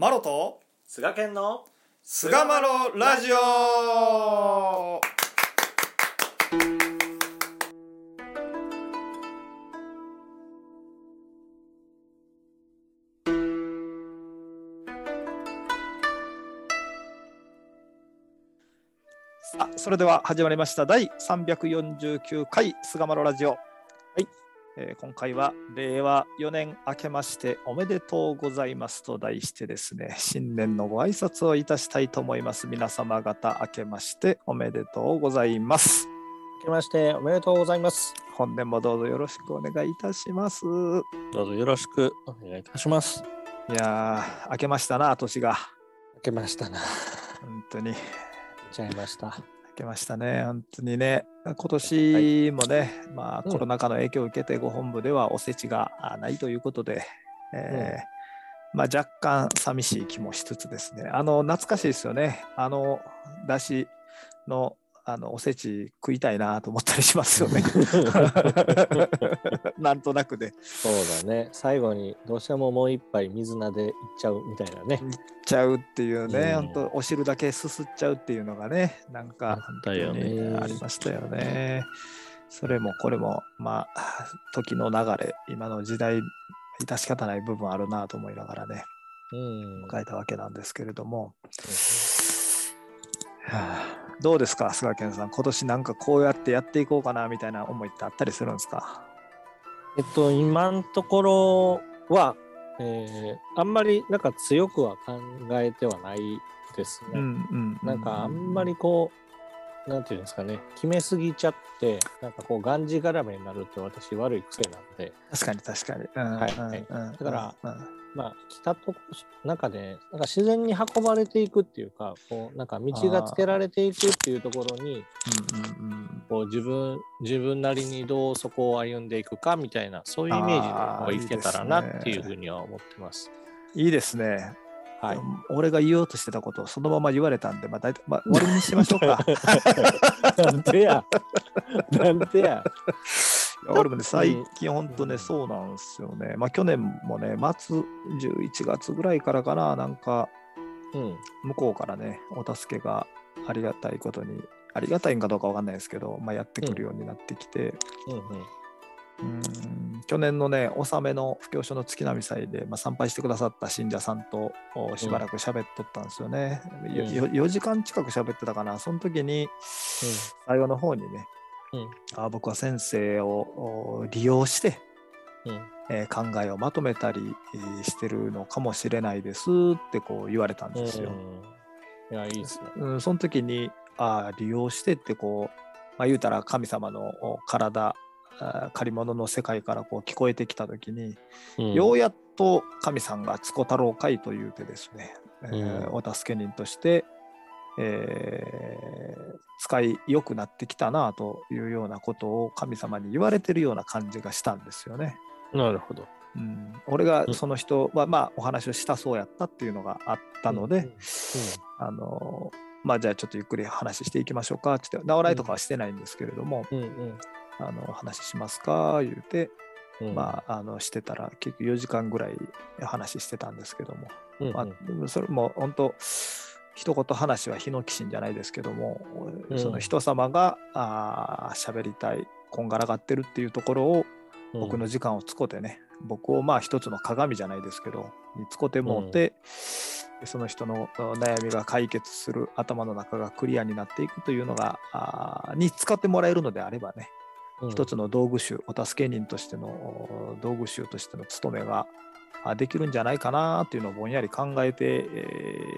マロと菅健の菅マロラジオ。さあそれでは始まりました。第349回菅マロラジオ。はい、えー今回は令和4年明けましておめでとうございますと題してですね新年のご挨拶をいたしたいと思います。皆様方明けましておめでとうございます。明けましておめでとうございます。本年もどうぞよろしくお願いいたします。どうぞよろしくお願いいたします。いやー明けましたな年が。明けましたな。本当に。来ちゃいました。明けましたね、本当にね、今年もね、まあ、うん。コロナ禍の影響を受けて、ご本部ではおせちがあないということで、えーまあ、若干寂しい気もしつつですね、あの懐かしいですよね、あのだしのあのおせち食いたいなと思ったりしますよね。なんとなくで、そうだね。最後にどうしてももう一杯水菜でいっちゃうみたいなね。ちゃうっていうね、うん。本当お汁だけすすっちゃうっていうのがね、なんかあったよね。ありましたよね。それもこれも、まあ、時の流れ、今の時代、致し方ない部分あるなと思いながらね、うん。書いたわけなんですけれども、はあどうですか、菅健さん、今年なんかこうやってやっていこうかなみたいな思いってあったりするんですか？えっと今のところは、えーあんまりなんか強くは考えてはないですね、んなんかあんまりこう、なんていうんですかね、決めすぎちゃって、なんかこう、がんじがらめになるって私悪い癖なんで、確かに確かに。うんはい。うん。だからうんまあ、来たとこ中で、なんか自然に運ばれていくっていうか、こう、なんか道がつけられていくっていうところに、うんうんうんこう、自分、自分なりにどうそこを歩んでいくかみたいな、そういうイメージでいけたらなっていうふうには思ってます。いいですね。はい。俺が言おうとしてたことをそのまま言われたんで、まあ、大体、まあ、終わりにしましょうか。なんでや。なんでや。俺もね、最近本当ね、うんそうなんですよね。まあ、去年もね、末11月ぐらいからかな、なんか、うん。向こうからね、お助けがありがたいことに、ありがたいんかどうかわかんないですけど、まあ、やってくるようになってきて、うんうん。うん去年のね、納めの布教書の月並祭で、まあ、参拝してくださった信者さんとおしばらく喋っとったんですよね。ようんよ4時間近く喋ってたかな。その時に、最後の方にね、うんあ僕は先生をお利用して、うん。えー考えをまとめたりえーしてるのかもしれないですってこう言われたんですよ。うん。いや、いいですね。うん、その時にあー利用してってこう、まあ、言うたら神様のお体借り物の世界からこう聞こえてきた時に、うんようやっと神さんがつこ太郎会というてですね、えーうんお助け人として、えー使いよくなってきたなというようなことを神様に言われてるような感じがしたんですよね。なるほど。うん、俺がその人は、まあ、お話をしたそうやったっていうのがあったので、あのまあじゃあちょっとゆっくり話していきましょうかって言って、直らいとかはしてないんですけれども、うんうんあのお話ししますか言うて、うん。まあ、あのしてたら結局4時間ぐらい話してたんですけども、うんうんまあ、それも本当一言話は日の鬼神じゃないですけども、うん。その人様があー喋りたいこんがらがってるっていうところをうん。僕の時間をつこてね、僕をまあ一つの鏡じゃないですけどにつこてもうて、その人のあ悩みが解決する頭の中がクリアになっていくというのがあーに使ってもらえるのであればね、うん。一つの道具集、お助け人としてのお道具集としての務めがあできるんじゃないかなっていうのをぼんやり考えて、えー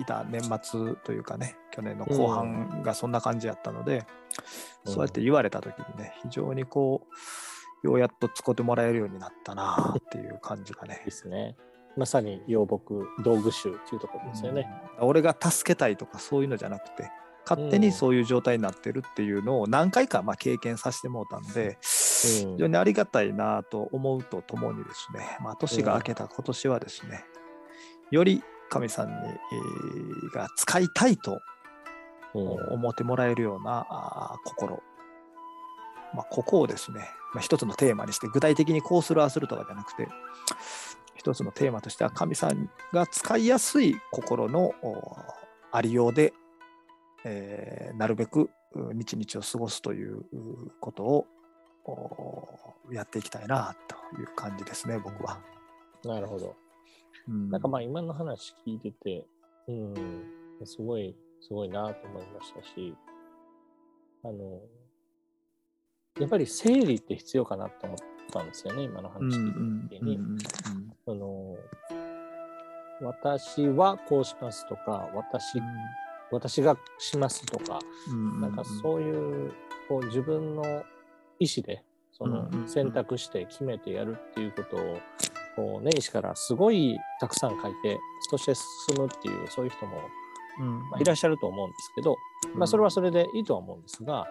いた年末というかね、去年の後半がそんな感じやったので、うんそうやって言われた時にね、非常にこう、ようやっと使ってもらえるようになったなっていう感じがねで。すね。まさに養木道具集っていうところですよね。うん俺が助けたいとかそういうのじゃなくて、勝手にそういう状態になってるっていうのを何回かまあ経験させてもらったんで、うん非常にありがたいなと思うとともにですね、まあ、年が明けた今年はですね、より神さんに、えーが使いたいとうん思ってもらえるようなあー心、まあ、ここをですね、まあ、一つのテーマにして具体的にこうするああするとかじゃなくて一つのテーマとしては神さんが使いやすい心のおありようで、えーなるべくう日々を過ごすといううことをおやっていきたいなという感じですね僕は。なるほど。うん。なんかまあ今の話聞いてて、うん、すごい、すごいなと思いましたし、あの、やっぱり整理って必要かなと思ったんですよね、今のうんう話聞んいた時に。の、私はこうしますとか、私、私がしますとか、うんなんかそういう、こう自分の意思で、そのうんうんうん。選択して決めてやるっていうことを、こう年始からすごいたくさん書いて、そして進むっていう、そういう人も、うん。まあ、いらっしゃると思うんですけど、まあ、それはそれでいいとは思うんですが、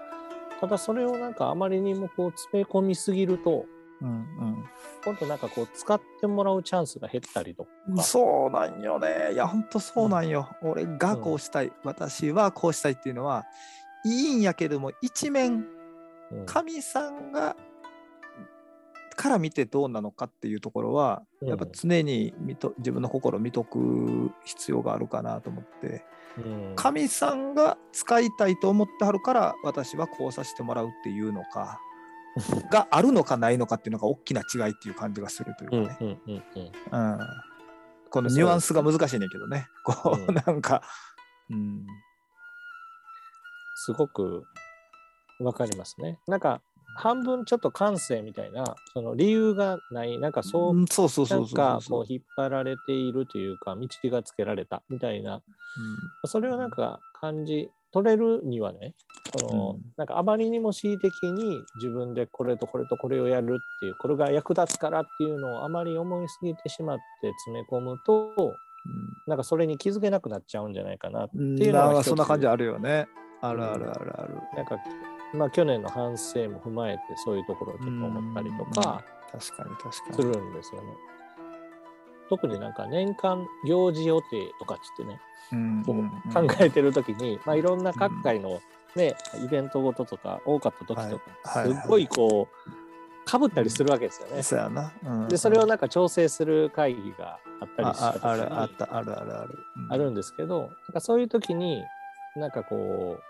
ただそれをなんかあまりにもこう詰め込みすぎると、うん今度なんかこう使ってもらうチャンスが減ったりとうん、か、そうなんよね。いや、本当そうなんよ。俺がこうしたい、私はこうしたいっていうのは、いいんやけども、一面、うん。神さんが、から見てどうなのかっていうところは、うんやっぱ常に見と自分の心を見とく必要があるかなと思って、うん神さんが使いたいと思ってはるから、私はこうさせてもらうっていうのか、があるのかないのかっていうのが大きな違いっていう感じがするというかね。このニュアンスが難しいねんけどね。こう、うんなんか、うん。すごくわかりますね。なんか半分ちょっと感性みたいなその理由がない。なんかそう、うんそうそうなんかこう引っ張られているというか道がつけられたみたいな。それをなんか感じ取れるにはねその、うん。なんかあまりにも恣意的に自分でこれとこれとこれをやるっていうこれが役立つからっていうのをあまり思いすぎてしまって詰め込むとなんかそれに気づけなくなっちゃうんじゃないかなってうん。いうのが一つ。なんかそんな感じあるよね。あるあるあるある。なんか、まあ、去年の反省も踏まえてそういうところをちょっと思ったりとか確かに確すかに。るんですよね。特になんか年間行事予定とかっつってね、うんこううん考えてる時に、まあ、いろんな各界の、ねイベントごととか多かった時とか、はいはいすっごいこうかぶったりするわけですよね。そうやな。うんでそれをなんか調整する会議があったりしたあああるあるあるある。うんあるんですけど、なんかそういう時に、なんかこう、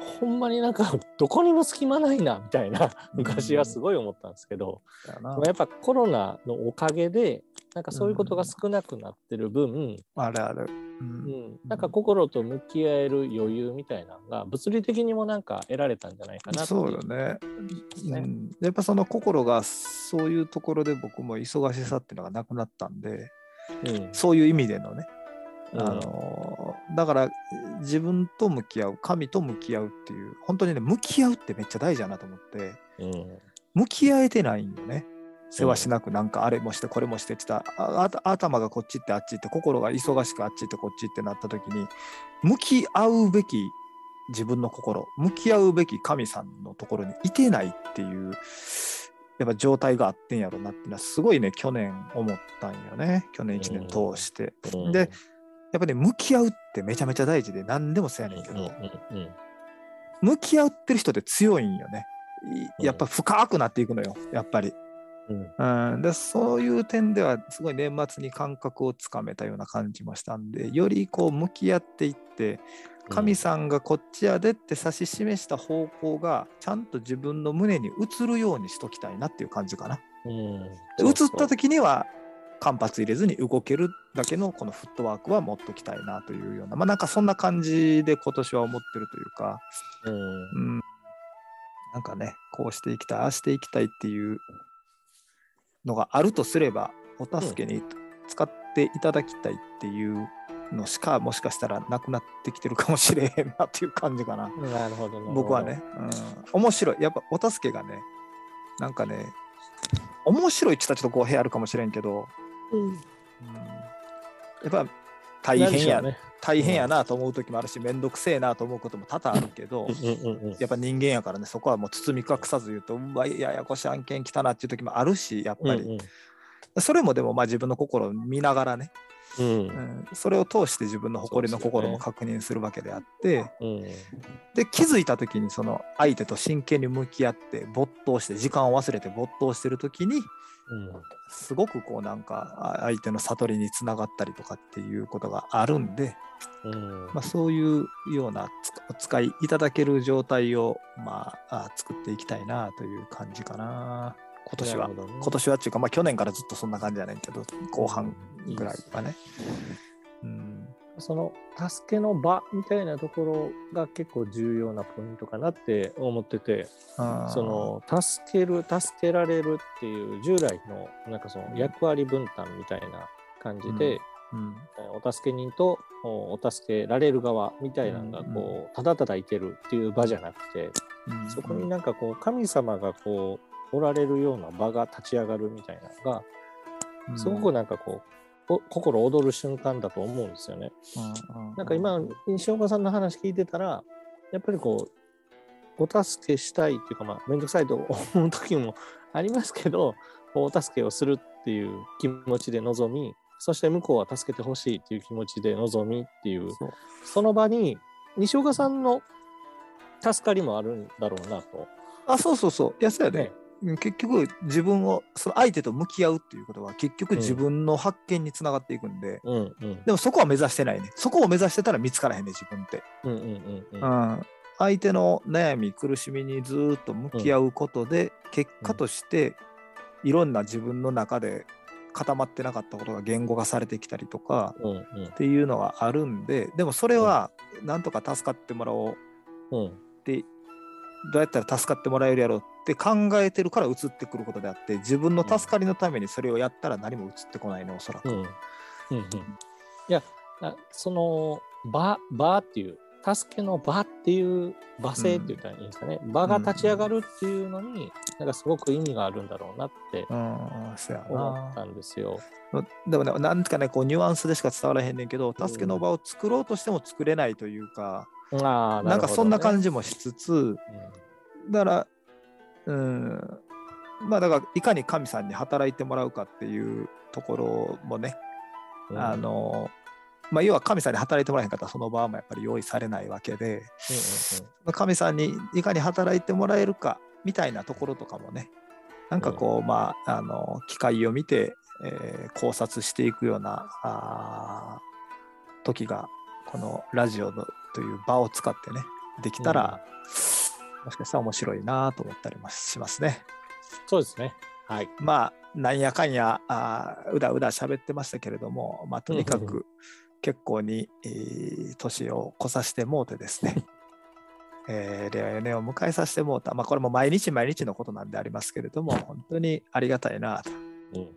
ほんまになんか どこにも隙間ないなみたいな昔はすごい思ったんですけど、そうやな。まあやっぱコロナのおかげでなんかそういうことが少なくなってる分、あるある。ううん。んなんか心と向き合える余裕みたいなのが物理的にもなんか得られたんじゃないかなそうよね。うん、やっぱその心がそういうところで僕も忙しさっていうのがなくなったんで、うん。そういう意味でのね、うん。あのだから自分と向き合う神と向き合うっていう本当にね向き合うってめっちゃ大事だなと思ってうん。向き合えてないんよね。世話しなくなんかあれもしてこれもしてって言ったら頭がこっち行ってあっち行って心が忙しくあっち行ってこっち行ってなった時に向き合うべき自分の心向き合うべき神さんのところにいてないっていうやっぱ状態があってんやろなっていうのはすごいね去年思ったんよね。去年1年通して。うん。でやっぱね向き合うってめちゃめちゃ大事で何でもそうやねんけど、うんうんうん。向き合ってる人って強いんよね。やっぱ深くなっていくのよやっぱり、うん。うん、でそういう点ではすごい年末に感覚をつかめたような感じもしたんでよりこう向き合っていって神さんがこっちやでって指し示した方向がちゃんと自分の胸に映るようにしときたいなっていう感じかな。うん。で映った時には間髪入れずに動けるだけのこのフットワークは持っときたいなというようなまあなんかそんな感じで今年は思ってるというか、うん、なんかねこうしていきたいああしていきたいっていうのがあるとすればお助けに使っていただきたいっていうのしかもしかしたらなくなってきてるかもしれへんなっていう感じかな。なるほどなるほど僕はね、うん、面白いやっぱお助けがねなんかね面白いって言ったらちょっと語弊あるかもしれんけど、うん。うん、やっぱ大変や、ね。大変やなと思う時もあるし面倒くせえなと思うことも多々あるけど、うんうんうんやっぱ人間やからねそこはもう包み隠さず言うとうわややこしい案件来たなっていう時もあるしやっぱり、うん。それもでもまあ自分の心を見ながらね、うん。うん、それを通して自分の誇りの心も確認するわけであって。うん。で気づいた時にその相手と真剣に向き合って没頭して時間を忘れて没頭してる時にうん。すごくこうなんかあ相手の悟りにつながったりとかっていうことがあるんで、うん。まあ、そういうようなつお使いいただける状態を、まあ、あ作っていきたいなという感じかな今年は。ね。今年はっていうか、まあ、去年からずっとそんな感じじゃないけど後半ぐらいはね。うん。その助けの場みたいなところが結構重要なポイントかなって思っててその助ける助けられるっていう従来のなんかその役割分担みたいな感じで、うん。えお助け人とおお助けられる側みたいなのがこうただただいてるっていう場じゃなくてうん。そこになんかこう神様がこうおられるような場が立ち上がるみたいなのがうん。すごくなんかこうお心躍る瞬間だと思うんですよね。うんなんか今、西岡さんの話聞いてたら、やっぱりこう、お助けしたいっていうか、まあ、めんどくさいと思う時もありますけど、お助けをするっていう気持ちで臨み、そして向こうは助けてほしいっていう気持ちで臨みっていう、その場に、西岡さんの助かりもあるんだろうなと。あそうそうそう。いやそうやね結局自分をその相手と向き合うっていうことは結局自分の発見につながっていくんで、うんうん。でもそこは目指してないね。そこを目指してたら見つからへんね自分って、うんうんうんうん。うん、相手の悩み苦しみにずーっと向き合うことで、結果としていろんな自分の中で固まってなかったことが言語化されてきたりとかっていうのがあるんででもそれはなんとか助かってもらおう。うん。ってどうやったら助かってもらえるやろうって考えてるから移ってくることであって自分の助かりのためにそれをやったら何も移ってこないのおそらく。うん。うんうん、いやあその場場っていう助けの場っていう場性って言ったらいいんですかね、場が立ち上がるっていうのに、なんかすごく意味があるんだろうなって思な。ったんですよ。でもね、なんかね、こうニュアンスでしか伝わらへんねんけど、助けの場を作ろうとしても作れないというか、あなんかそんな感じ。じもしつつ、だから、うん、まあだから、いかに神さんに働いてもらうかっていうところもね、うん。あ、の、まあ、要は神さんに働いてもらえへんかったらその場もやっぱり用意されないわけで、う神さんにいかに働いてもらえるかみたいなところとかもね。なんかこう、まああの機会を見て、えー考察していくようなあー時がこのラジオのという場を使ってねできたら、もしかしたら面白いなと思ったりもしますね。そうですね。はい。まあなんやかんやあーうだうだ喋ってましたけれども、まあ、とにかく結構に、えー年を越さしてもうてですね、えー、令和4年を迎えさせてもうた、まあ、これも毎日毎日のことなんでありますけれども本当にありがたいなとうん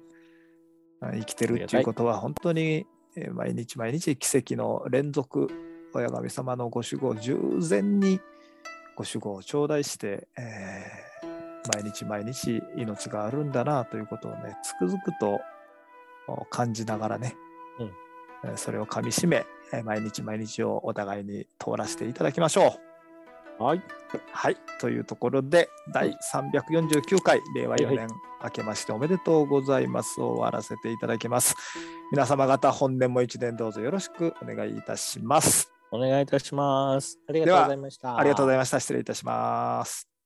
あ生きてるっていうことは本当に、えー毎日毎日奇跡の連続親神様のご守護を従前にご守護を頂戴して、えー毎日毎日命があるんだなということをねつくづくとお感じながらね、うんえーそれをかみしめ、えー毎日毎日をお互いに通らせていただきましょう。はい。はい、というところで、第349回、令和4はいは年、明けましておめでとうございますを終わらせていただきます。皆様方、本年も一年どうぞよろしくお願いいたします。お願いいたします。ありがとうございました。ありがとうございました。失礼いたします。